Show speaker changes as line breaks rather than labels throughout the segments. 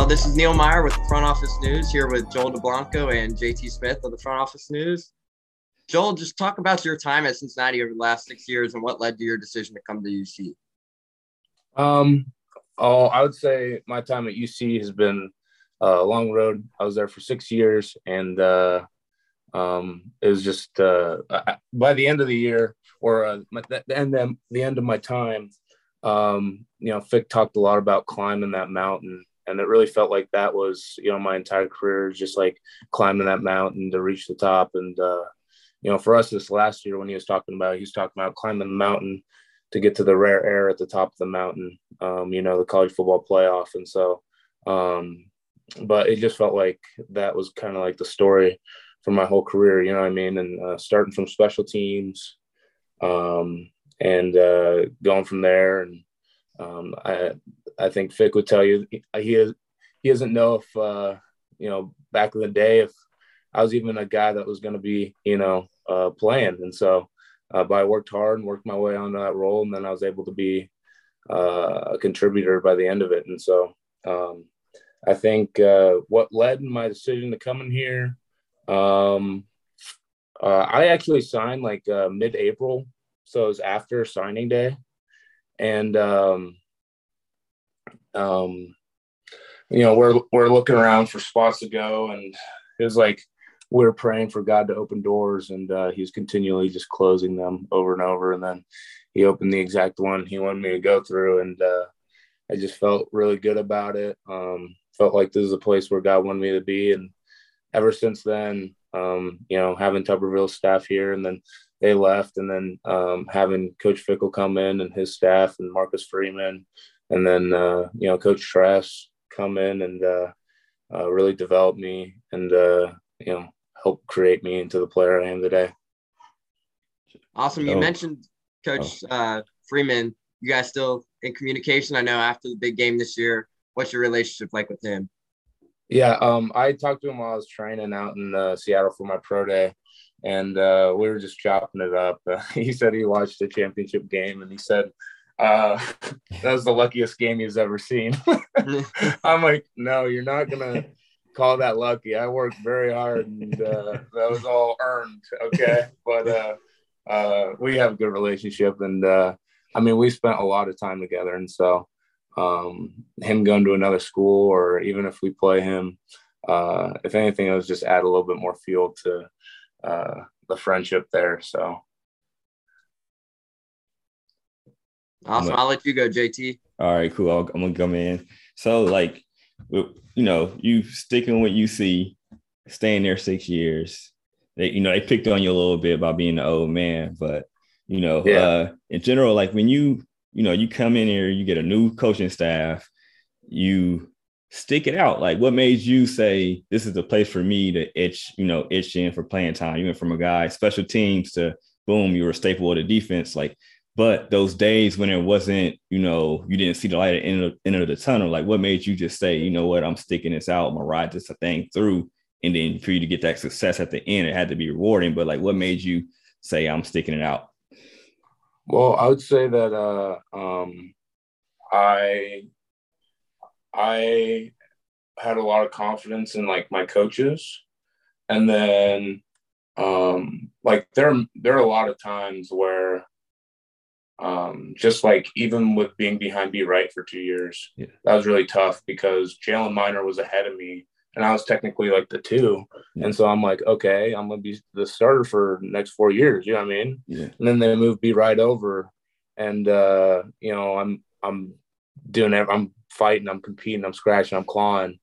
Well, this is Neil Meyer with the Front Office News here with Joel Dublanko and JT Smith of the Front Office News. Joel, just talk about your time at Cincinnati over the last six years and what led to your decision to come to UC.
Um, oh, I would say my time at UC has been a long road. I was there for six years, and uh, um, it was just uh, by the end of the year or uh, the, end the end of my time, um, you know, Fick talked a lot about climbing that mountain and it really felt like that was you know my entire career just like climbing that mountain to reach the top. And uh, you know for us this last year when he was talking about he was talking about climbing the mountain to get to the rare air at the top of the mountain um, you know the college football playoff. And so um, but it just felt like that was kind of like the story for my whole career you know what i mean? And uh, starting from special teams um, and uh, going from there. And um, I I think Fick would tell you he he doesn't know if uh, you know back in the day if I was even a guy that was going to be you know uh, playing, and so uh, but I worked hard and worked my way onto that role, and then I was able to be uh, a contributor by the end of it, and so um, I think uh, what led my decision to come in here. Um, uh, I actually signed like uh, mid-April, so it was after signing day, and um, um, you know, we're we're looking around for spots to go, and it was like we are praying for God to open doors, and uh, He's continually just closing them over and over. And then He opened the exact one He wanted me to go through, and uh, I just felt really good about it. Um, felt like this is a place where God wanted me to be, and ever since then, um, you know, having Tuberville staff here, and then they left, and then um, having Coach Fickell come in and his staff, and Marcus Freeman, and then uh, you know Coach Trask come in and uh, uh, really develop me and uh, you know help create me into the player I am today.
Awesome. You oh. mentioned Coach oh. Uh, Freeman. You guys still in communication? I know after the big game this year. What's your relationship like with him?
Yeah, um, I talked to him while I was training out in uh, Seattle for my pro day, and uh, we were just chopping it up. he said he watched the championship game, and he said uh, that was the luckiest game he's ever seen. I'm like, no, you're not gonna call that lucky. I worked very hard, and uh, that was all earned. Okay, but uh, uh, we have a good relationship, and uh, I mean, we spent a lot of time together, and so um, him going to another school, or even if we play him, uh, if anything, it was just add a little bit more fuel to uh, the friendship there. So
Awesome. I'll let you go, JT.
All right, cool. i am gonna come in. So, like, you know, you sticking with UC, staying there six years. They, you know, they picked on you a little bit by being an old man, but you know, yeah. uh, in general, like when you, you know, you come in here, you get a new coaching staff, you stick it out. Like, what made you say this is the place for me to itch, you know, itch in for playing time? You went from a guy special teams to boom, you were a staple of the defense. Like, but those days when it wasn't, you know, you didn't see the light at the end of, end of the tunnel, like what made you just say, you know what, I'm sticking this out, I'm gonna ride this thing through. And then for you to get that success at the end, it had to be rewarding. But like what made you say I'm sticking it out?
Well, I would say that uh um I I had a lot of confidence in like my coaches. And then um like there there are a lot of times where um, just like even with being behind B right for two years, yeah. that was really tough because Jalen Miner was ahead of me and I was technically like the two. Yeah. And so I'm like, okay, I'm gonna be the starter for next four years. You know what I mean? Yeah. And then they moved B right over, and uh, you know, I'm I'm doing it. I'm fighting. I'm competing. I'm scratching. I'm clawing,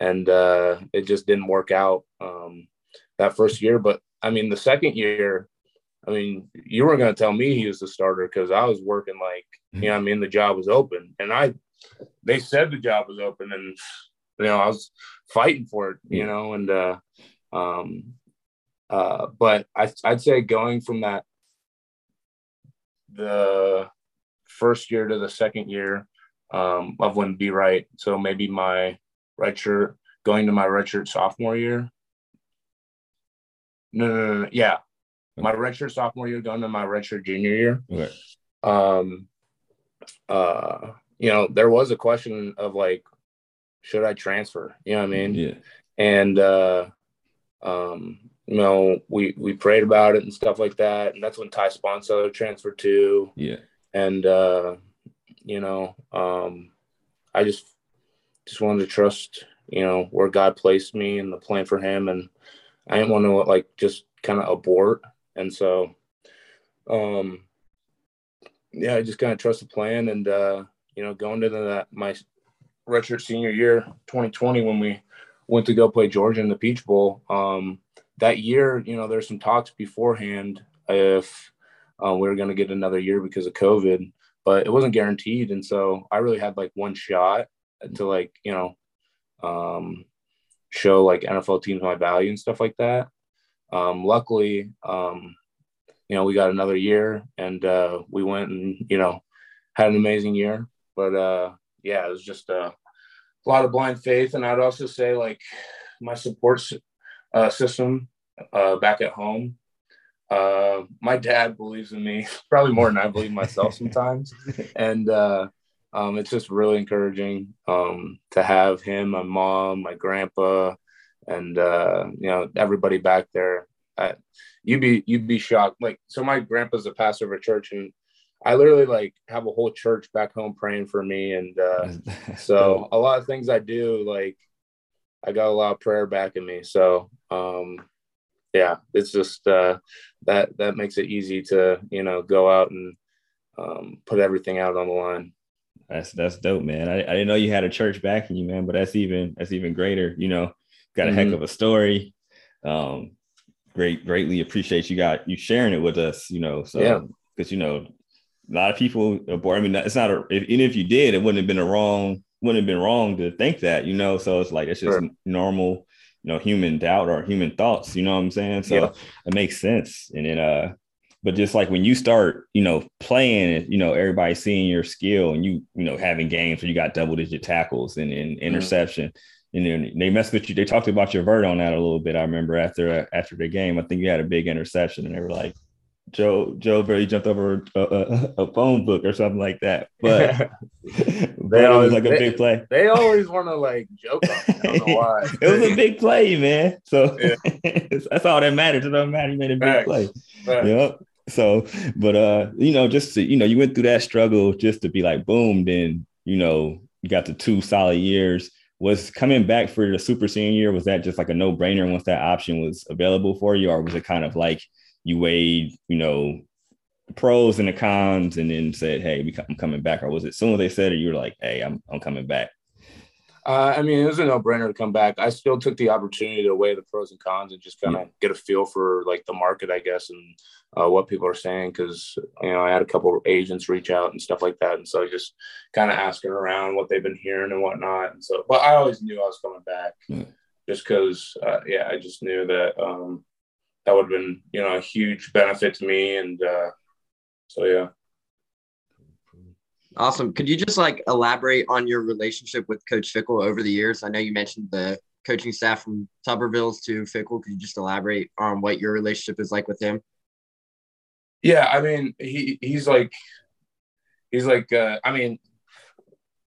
and uh, it just didn't work out um, that first year. But I mean, the second year, I mean, you weren't going to tell me he was the starter because I was working like, you know, I mean, the job was open, and I, they said the job was open, and you know, I was fighting for it, you know, and uh, um, uh, but I, I'd say going from that the first year to the second year um, of when be right, so maybe my right shirt going to my redshirt sophomore year. No, no, no, no, yeah, my redshirt sophomore year going to my redshirt junior year. Okay. Um, uh, you know, there was a question of like, should I transfer? You know what I mean?
Yeah.
And uh, um, you know, we we prayed about it and stuff like that, and that's when Ty Sponsor transferred to.
Yeah.
And uh, you know, um, I just just wanted to trust, you know, where God placed me and the plan for Him, and I didn't want to like just kind of abort, and so, um, yeah, I just kind of trust the plan, and uh, you know, going into that my redshirt senior year, 2020, when we went to go play Georgia in the Peach Bowl. Um, that year, you know, there's some talks beforehand if uh, we were going to get another year because of COVID, but it wasn't guaranteed. And so I really had like one shot to like, you know, um, show like NFL teams my value and stuff like that. Um, luckily, um, you know, we got another year and uh, we went and, you know, had an amazing year. But uh, yeah, it was just a lot of blind faith. And I'd also say like my support uh, system uh, back at home. Uh, my dad believes in me probably more than I believe myself sometimes, and uh, um, it's just really encouraging um, to have him, my mom, my grandpa, and uh, you know everybody back there. I, you'd be you'd be shocked. Like so, my grandpa's a pastor of a church, and I literally like have a whole church back home praying for me, and uh, so a lot of things I do, like I got a lot of prayer backing me. So um, yeah, it's just uh, that that makes it easy to you know go out and um, put everything out on the line.
That's that's dope, man. I, I didn't know you had a church backing you, man. But that's even that's even greater. You know, got a mm-hmm. heck of a story. Um, great, greatly appreciate you got you sharing it with us. You know, so
yeah,
because you know a lot of people abort. I mean, it's not a. If, even if you did, it wouldn't have been a wrong. Wouldn't have been wrong to think that, you know. So it's like it's just sure. normal, you know, human doubt or human thoughts. You know what I'm saying? So yeah. it makes sense. And then, uh, but just like when you start, you know, playing, you know, everybody seeing your skill and you, you know, having games where you got double digit tackles and, and mm-hmm. interception. Mm-hmm and then they messed with you. They talked about your vert on that a little bit. I remember after after the game, I think you had a big interception, and they were like, Joe Joe barely jumped over a, a, a, phone book or something like that. But,
they always, was like a they, big play. They always want to like joke. On I don't know why.
it was a big play, man. So yeah. that's all that matters. It doesn't matter. You made a big Facts. play. Facts. Yep. So, but uh, you know, just to, you know, you went through that struggle just to be like, boom. Then you know, you got the two solid years. Was coming back for the super senior year was that just like a no brainer once that option was available for you, or was it kind of like you weighed, you know, pros and the cons, and then said, "Hey, I'm coming back," or was it soon as they said it, you were like, "Hey, I'm I'm coming back"?
Uh, I mean, it was a no-brainer to come back. I still took the opportunity to weigh the pros and cons and just kind of yeah. get a feel for like the market, I guess, and uh, what people are saying. Because you know, I had a couple agents reach out and stuff like that, and so just kind of asking around what they've been hearing and whatnot. And so, but I always knew I was coming back, yeah. just because, uh, yeah, I just knew that um, that would have been you know a huge benefit to me and uh, so yeah
awesome could you just like elaborate on your relationship with coach fickell over the years i know you mentioned the coaching staff from tubervilles to fickell could you just elaborate on what your relationship is like with him
yeah i mean he he's like he's like uh, i mean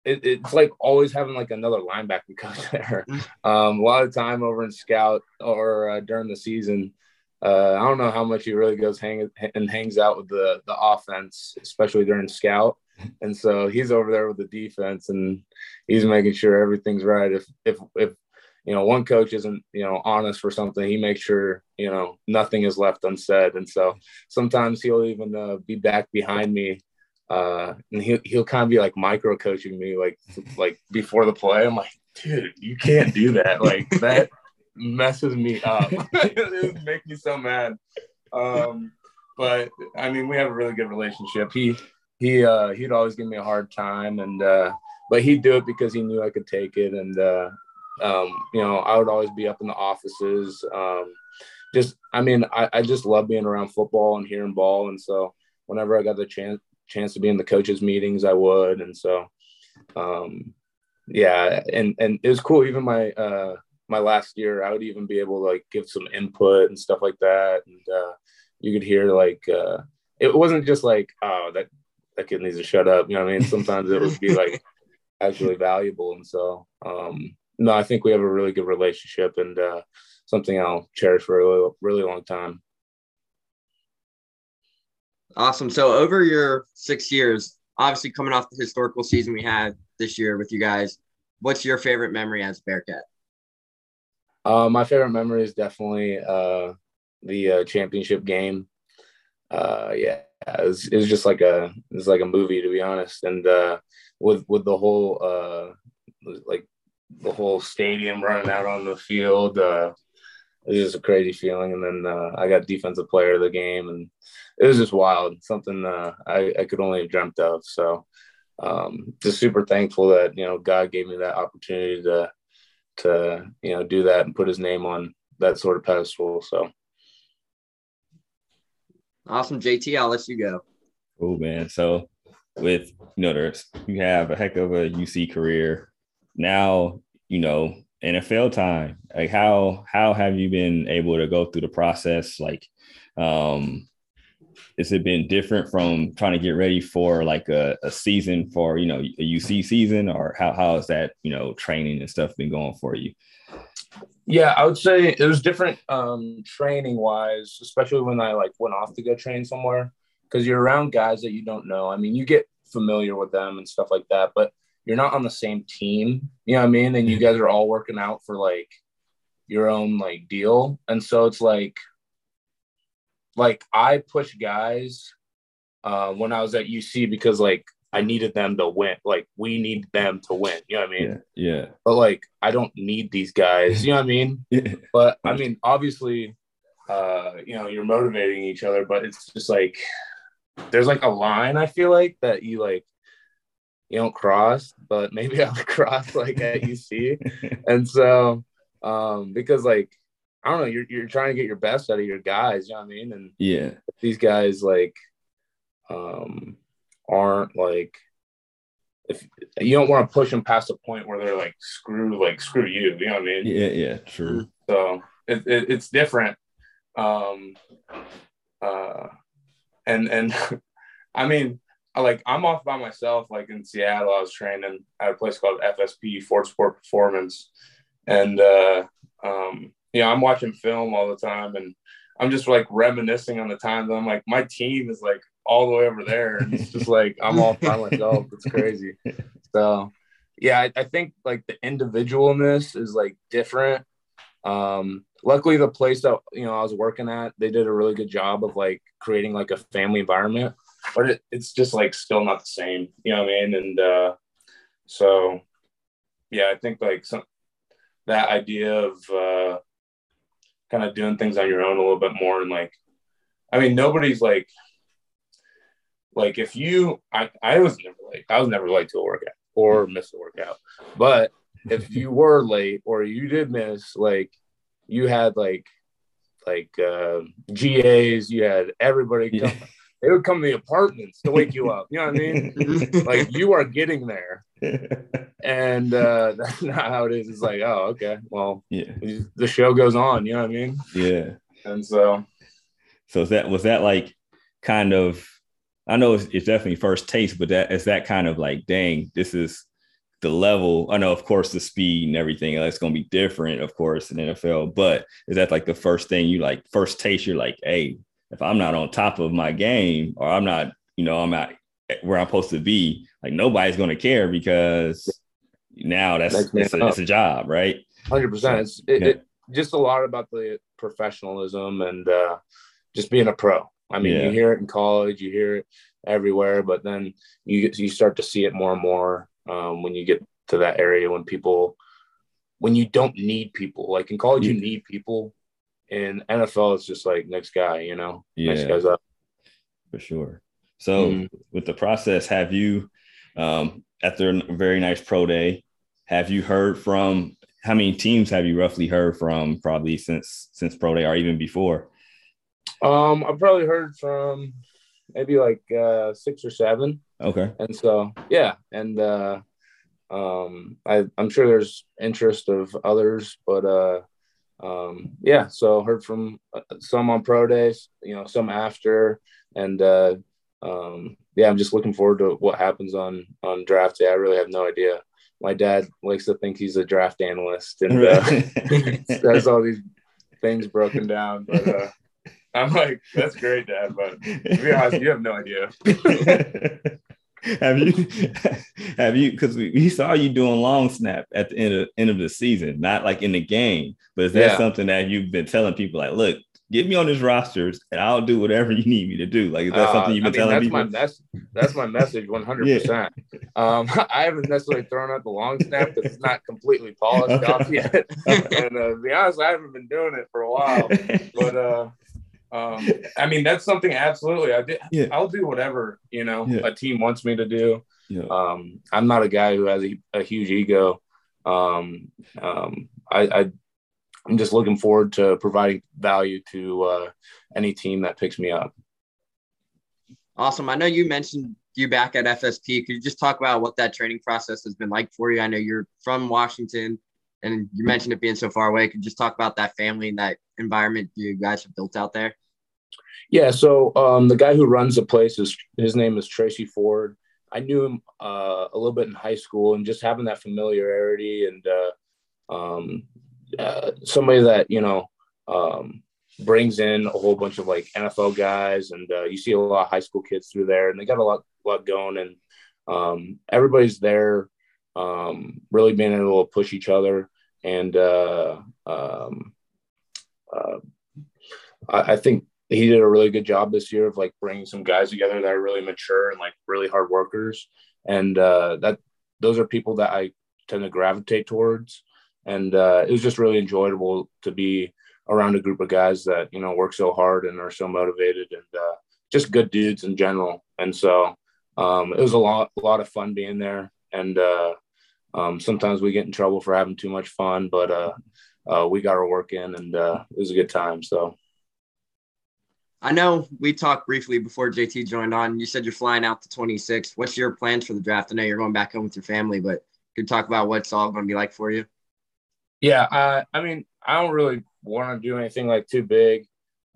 it, it's like always having like another linebacker coach there. Mm. Um, a lot of time over in scout or uh, during the season, uh, I don't know how much he really goes hang and hangs out with the the offense, especially during scout. And so he's over there with the defense, and he's making sure everything's right. If if if you know one coach isn't you know honest for something, he makes sure you know nothing is left unsaid. And so sometimes he'll even uh, be back behind me, uh, and he'll he'll kind of be like micro coaching me, like like before the play. I'm like, dude, you can't do that. Like that messes me up. it makes me so mad. Um, but I mean, we have a really good relationship. He he uh, he'd always give me a hard time, and uh, but he'd do it because he knew I could take it, and uh, um, you know, I would always be up in the offices. Um, just, I mean, I, I just love being around football and hearing ball, and so whenever I got the chance chance to be in the coaches meetings, I would, and so um, yeah, and and it was cool. Even my uh, my last year, I would even be able to like give some input and stuff like that. And uh, you could hear like uh, it wasn't just like oh that that kid needs to shut up. You know what I mean? Sometimes it would be like actually valuable. And so, um, no, I think we have a really good relationship and uh, something I'll cherish for a really, really long time.
Awesome. So over your six years, obviously coming off the historical season we had this year with you guys, what's your favorite memory as Bearcat?
Uh, my favorite memory is definitely uh, the uh, championship game. Uh, yeah, it was, it was just like a it was like a movie to be honest, and uh, with with the whole uh, like the whole stadium running out on the field. Uh, it was just a crazy feeling. And then uh, I got defensive player of the game, and it was just wild. Something uh, I, I could only have dreamt of. So um, just super thankful that you know God gave me that opportunity to to you know do that and put His name on that sort of pedestal. So
awesome, JT. I'll let you go.
Cool, man. So with you know, there's you have a heck of a UC career. Now, you know, NFL time. Like how how have you been able to go through the process? Like, um, has it been different from trying to get ready for like a, a season for you know a UC season, or how how has that you know training and stuff been going for you?
Yeah, I would say it was different um, training wise, especially when I like went off to go train somewhere because you're around guys that you don't know. I mean, you get familiar with them and stuff like that, but you're not on the same team. You know what I mean? And you guys are all working out for like your own like deal, and so it's like, like I push guys uh, when I was at UC because like I needed them to win. Like we need them to win. You know what I mean?
Yeah. yeah.
But like I don't need these guys. You know what I mean? yeah. But I mean, obviously, uh, you know, you're motivating each other, but it's just like there's like a line I feel like that you like you don't cross, but maybe I would cross like at UC. and so um because like I don't know, you're you're trying to get your best out of your guys, you know what I mean? And
yeah,
these guys like um aren't like if you don't want to push them past a point where they're like screw like screw you, you know what I mean?
Yeah, yeah, true.
So it, it it's different. Um uh and and I mean, I like I'm off by myself. Like in Seattle, I was training at a place called FSP Ford Sport Performance, and uh, um, you know I'm watching film all the time, and I'm just like reminiscing on the times. I'm like, my team is like all the way over there, and it's just like I'm all by myself. It's crazy. So yeah, I, I think like the individualness is like different. Um, luckily the place that you know I was working at, they did a really good job of like creating like a family environment, but it, it's just like still not the same, you know what I mean? And uh, so, yeah, I think like some that idea of uh, kind of doing things on your own a little bit more and like, I mean, nobody's like, like if you, I, I was never late. I was never late to a workout or miss a workout, but if you were late or you did miss, like you had like like uh, GAs, you had everybody come. Yeah. They would come to the apartments to wake you up. You know what I mean? like you are getting there, and uh, that's not how it is. It's like, oh, okay, well,
yeah,
the show goes on. You know what I mean?
Yeah.
And so,
so is that was that like kind of? I know it's, it's definitely first taste, but that is that kind of like, dang, this is the level. I know, of course, the speed and everything that's going to be different, of course, in NFL. But is that like the first thing you like, first taste? You're like, hey, if I'm not on top of my game, or I'm not, you know, I'm not where I'm supposed to be, like nobody's going to care because now that's it's a, it's a, job, right?
Hundred percent. It's it, yeah. it, just a lot about the professionalism and uh, just being a pro. I mean, yeah. you hear it in college, you hear it everywhere, but then you you start to see it more and more um, when you get to that area when people when you don't need people like in college you need people in nfl it's just like next guy you know
yeah
next
guy's up for sure so mm-hmm. with the process have you um, after a very nice pro day have you heard from how many teams have you roughly heard from probably since since pro day or even before
um i've probably heard from maybe like uh six or seven
Okay.
And so, yeah. And uh, um, I, I'm sure there's interest of others, but uh, um, yeah, so heard from uh, some on pro days, you know, some after, and uh, um, yeah, I'm just looking forward to what happens on on draft day. I really have no idea my dad likes to think he's a draft analyst and uh, has all these things broken down. But uh, I'm like, that's great, Dad. But to be honest, you have no idea.
have you have you because we, we, saw you doing long snap at the end of end of the season, not like in the game, but is that yeah. something that you've been telling people like, look, get me on this rosters and I'll do whatever you need me to do. Like, is that uh, something you've been I mean, telling
that's
people?
My, that's, that's my message 100%. Um, I haven't necessarily thrown out the long snap because it's not completely polished okay. off yet. and uh, to be honest, I haven't been doing it for a while. But uh, um, I mean, that's something absolutely I did. Yeah. I'll do whatever, you know, yeah. a team wants me to do. Yeah. Um, I'm not a guy who has a, a huge ego. Um, um, I, I I'm just looking forward to providing value to uh, any team that picks me up.
Awesome. I know you mentioned you back at FSP. Could you just talk about what that training process has been like for you? I know you're from Washington and you mentioned it being so far away. Could you just talk about that family and that environment you guys have built out there?
Yeah. So um, the guy who runs the place is his name is Tracy Ford. I knew him uh, a little bit in high school and just having that familiarity and uh, um, uh, somebody that you know um, brings in a whole bunch of like NFL guys, and uh, you see a lot of high school kids through there, and they got a lot lot going, and um, everybody's there, um, really being able to push each other, and uh, um, uh, I, I think he did a really good job this year of like bringing some guys together that are really mature and like really hard workers, and uh, that those are people that I tend to gravitate towards and uh, it was just really enjoyable to be around a group of guys that you know work so hard and are so motivated and uh, just good dudes in general. And so um, it was a lot, a lot of fun being there. And uh, um, sometimes we get in trouble for having too much fun, but uh, uh, we got our work in, and uh, it was a good time. So.
I know we talked briefly before JT joined on. You said you're flying out to 26. What's your plans for the draft? I know you're going back home with your family, but could you talk about what it's all going to be like for you?
Yeah, uh, I mean, I don't really want to do anything like too big.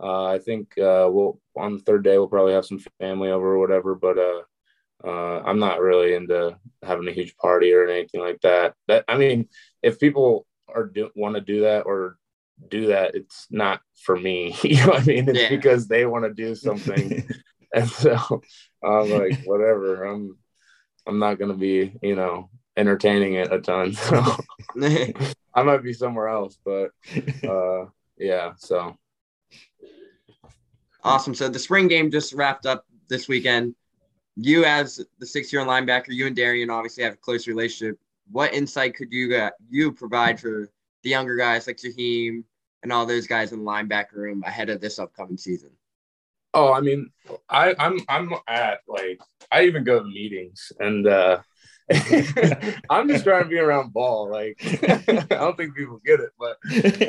Uh, I think uh, we'll on the third day we'll probably have some family over or whatever, but uh, uh, I'm not really into having a huge party or anything like that. That I mean, if people are do, want to do that or do that, it's not for me. you know what I mean? It's yeah. because they want to do something, and so I'm like, whatever. I'm I'm not gonna be, you know, entertaining it a ton. So I might be somewhere else, but uh, yeah. So
awesome. So the spring game just wrapped up this weekend. You, as the six-year linebacker, you and Darian obviously have a close relationship. What insight could you uh, you provide for the younger guys like Jaheim and all those guys in the linebacker room ahead of this upcoming season?
Oh, I mean, I, I'm I'm at like I even go to meetings and uh, I'm just trying to be around ball. Like I don't think people get it, but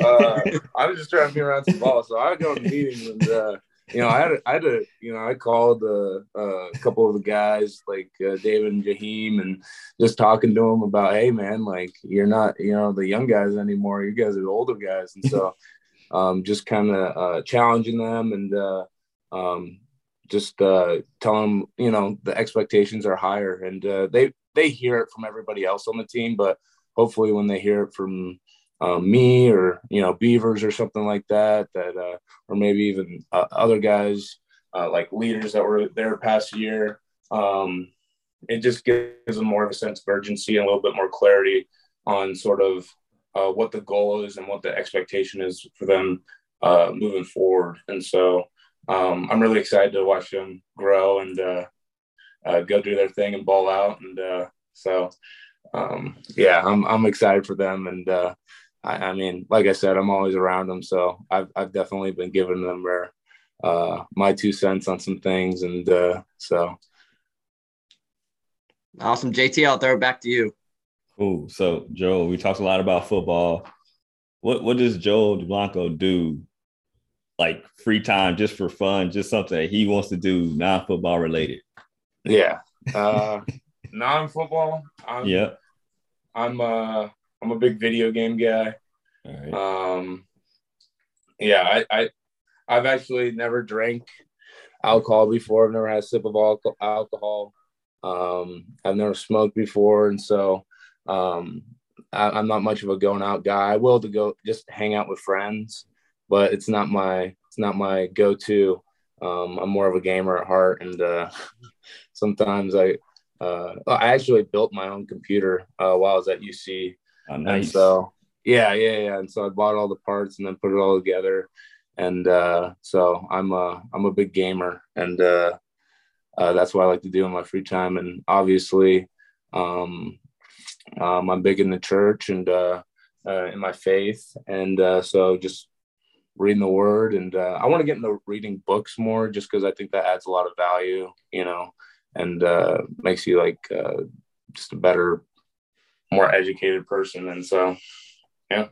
uh, I'm just trying to be around some ball. So I go to meetings and uh, you know I had a, I had a you know I called uh, a couple of the guys like uh, David and Jaheim and just talking to them about hey man like you're not you know the young guys anymore. You guys are the older guys, and so um, just kind of uh, challenging them and. Uh, um, just uh, tell them, you know, the expectations are higher, and uh, they they hear it from everybody else on the team, but hopefully when they hear it from um, me or you know Beavers or something like that, that uh, or maybe even uh, other guys uh, like leaders that were there past year, um, it just gives them more of a sense of urgency and a little bit more clarity on sort of uh, what the goal is and what the expectation is for them uh, moving forward. And so um, I'm really excited to watch them grow and uh, go do their thing and ball out. And uh, so, um, yeah, I'm I'm excited for them. And uh, I, I, mean, like I said, I'm always around them, so I've I've definitely been giving them their uh, my two cents on some things, and uh, so.
Awesome, JT. I'll throw it back to you.
Cool. So, Joe, we talked a lot about football. What what does Joe Dublanko do, like free time, just for fun, just something that he wants to do, non football related?
Yeah. Uh, non-football.
Yeah.
I'm uh I'm a big video game guy. Um, yeah, I, I I've actually never drank alcohol before. I've never had a sip of alcohol. Um, I've never smoked before, and so um, I, am not much of a going out guy. I will to go just hang out with friends, but it's not my it's not my go to. Um, I'm more of a gamer at heart, and uh, sometimes I uh, I actually built my own computer uh, while I was at UC.
Oh, nice.
And so yeah, yeah, yeah. And so I bought all the parts and then put it all together. And uh, so I'm a I'm a big gamer, and uh, uh, that's what I like to do in my free time. And obviously, um, um, I'm big in the church and uh, uh, in my faith, and uh, so just reading the Word. And uh, I want to get into reading books more, just because I think that adds a lot of value, you know, and uh, makes you like uh, just a better, more educated person. And so, yeah.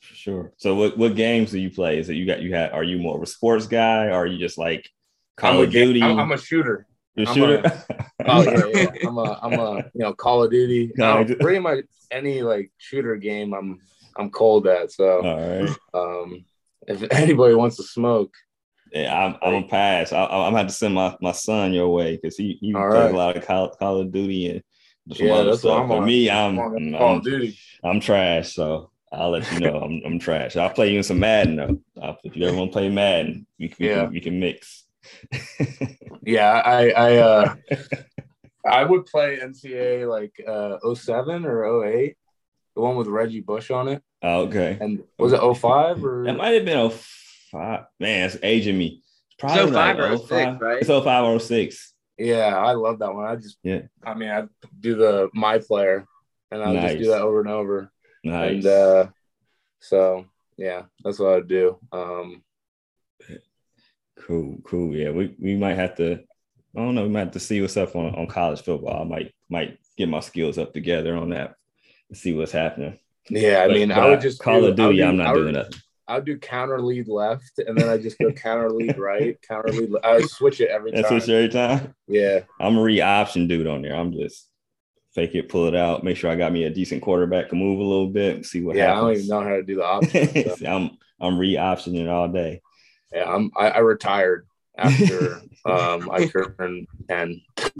Sure. So, what, what games do you play? Is it you got you had? Are you more of a sports guy, or are you just like Call
I'm
of Duty?
I'm, I'm a shooter.
You shooter?
A, oh yeah, yeah. I'm a I'm a you know Call of Duty. Um, pretty much any like shooter game I'm I'm cold at. So
all right.
Um, if anybody wants to smoke,
yeah, I'm I'm a pass. I, I'm gonna have to send my, my son your way because he he plays
right.
a lot of Call, Call of Duty and
yeah, other stuff.
For me, I'm
I'm, Duty.
I'm trash. So I'll let you know I'm, I'm trash. I'll play you in some Madden though. I'll, if you ever want to play Madden, we, we,
yeah.
can, we can mix.
yeah, I I uh I would play NCA like uh 07 or 08, the one with Reggie Bush on it.
Oh, okay.
And was it 05 or
it might have been 05. Man, it's aging me.
It's probably it's 05 like or 06, right?
It's 05 or 06.
Yeah, I love that one. I just
yeah.
I mean, I do the my player and I'll nice. just do that over and over.
Nice.
And uh so yeah, that's what I would do. Um
Cool, cool. Yeah, we, we might have to. I don't know. We might have to see what's up on, on college football. I might might get my skills up together on that and see what's happening.
Yeah, I mean, I would just
Call do, of Duty. Do, I'm not doing nothing.
I'll do counter lead left, and then I just go counter lead right, counter lead. I switch it every time.
Switch every time.
Yeah,
I'm a re option dude on there. I'm just fake it, pull it out, make sure I got me a decent quarterback to move a little bit, see what
yeah,
happens.
I don't even know how to do the option.
So. I'm I'm re optioning all day
yeah, I'm, I, I retired after um, I turned 10.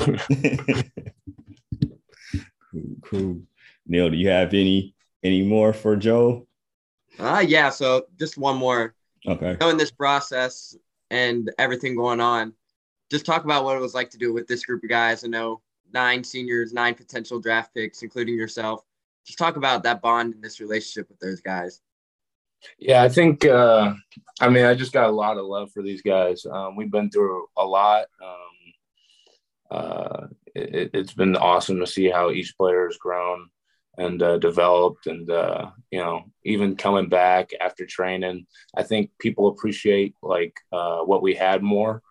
cool, cool. Neil, do you have any any more for Joe?
Uh yeah, so just one more.
Okay.
Knowing this process and everything going on, just talk about what it was like to do with this group of guys. I know nine seniors, nine potential draft picks, including yourself. Just talk about that bond and this relationship with those guys.
Yeah, I think, uh, I mean, I just got a lot of love for these guys. Um, we've been through a lot. Um, uh, it, has been awesome to see how each player has grown and uh, developed. And, uh, you know, even coming back after training, I think people appreciate like uh, what we had more.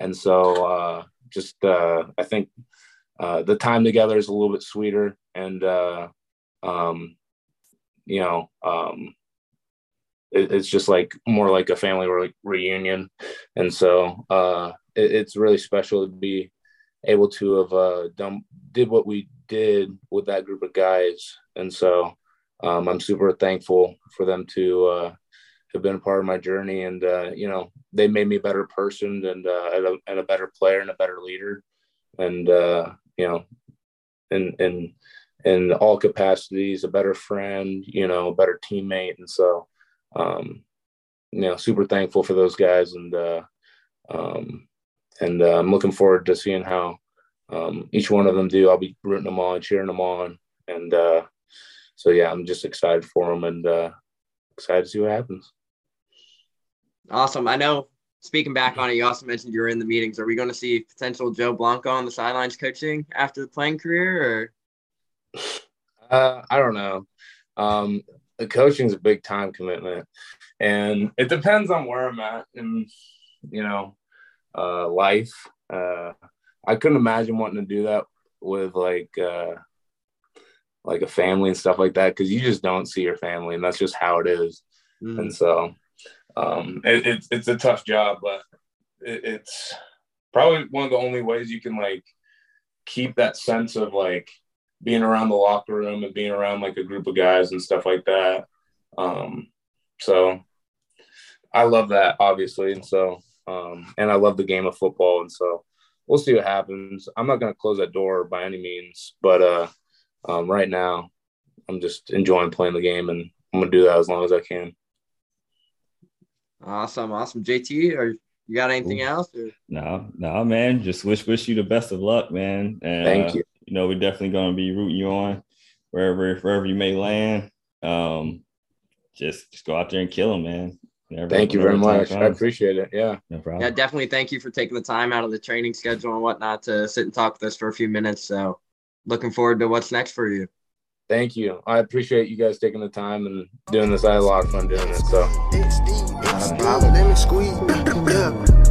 And so uh, just, uh, I think the time together is a little bit sweeter. And, um, you know, um, it's just like more like a family re- reunion and so uh, it, it's really special to be able to have uh, done did what we did with that group of guys. And so um, i'm super thankful for them to uh, have been a part of my journey. And uh, you know they made me a better person and, uh, and, a, and a better player and a better leader. And uh, you know and and in all capacities a better friend you know a better teammate. And so um, you know, super thankful for those guys, and uh, um, and uh, I'm looking forward to seeing how um, each one of them do. I'll be rooting them on, cheering them on, and uh, so yeah, I'm just excited for them and uh, excited to see what happens.
Awesome. I know. Speaking back on it, you also mentioned you were in the meetings. Are we going to see potential Joe Blanco on the sidelines coaching after the playing career,
or? Uh, I don't know. Um, the coaching is a big time commitment, and it depends on where I'm at in you know uh, life. Uh, I couldn't imagine wanting to do that with like uh, like a family and stuff like that because you just don't see your family, and that's just how it is. Mm. And so um, it, it's it's a tough job, but it, it's probably one of the only ways you can like keep that sense of like being around the locker room and being around like a group of guys and stuff like that. Um, so I love that obviously. And so, um, and I love the game of football. And so we'll see what happens. I'm not going to close that door by any means, but, uh, um, right now, I'm just enjoying playing the game, and I'm gonna do that as long as I can.
Awesome, awesome. JT, or you got anything Ooh. else? Or?
No, no, man. Just wish wish you the best of luck, man. And,
Thank uh, you.
You know, we're definitely gonna be rooting you on wherever wherever you may land. Um, just just go out there and kill them, man.
Never, thank you very much. I appreciate it. Yeah.
No problem. Yeah, definitely. Thank you for taking the time out of the training schedule and whatnot to sit and talk with us for a few minutes. So, looking forward to what's next for you.
Thank you. I appreciate you guys taking the time and doing this. I had a lot of fun doing it. So. Not a problem.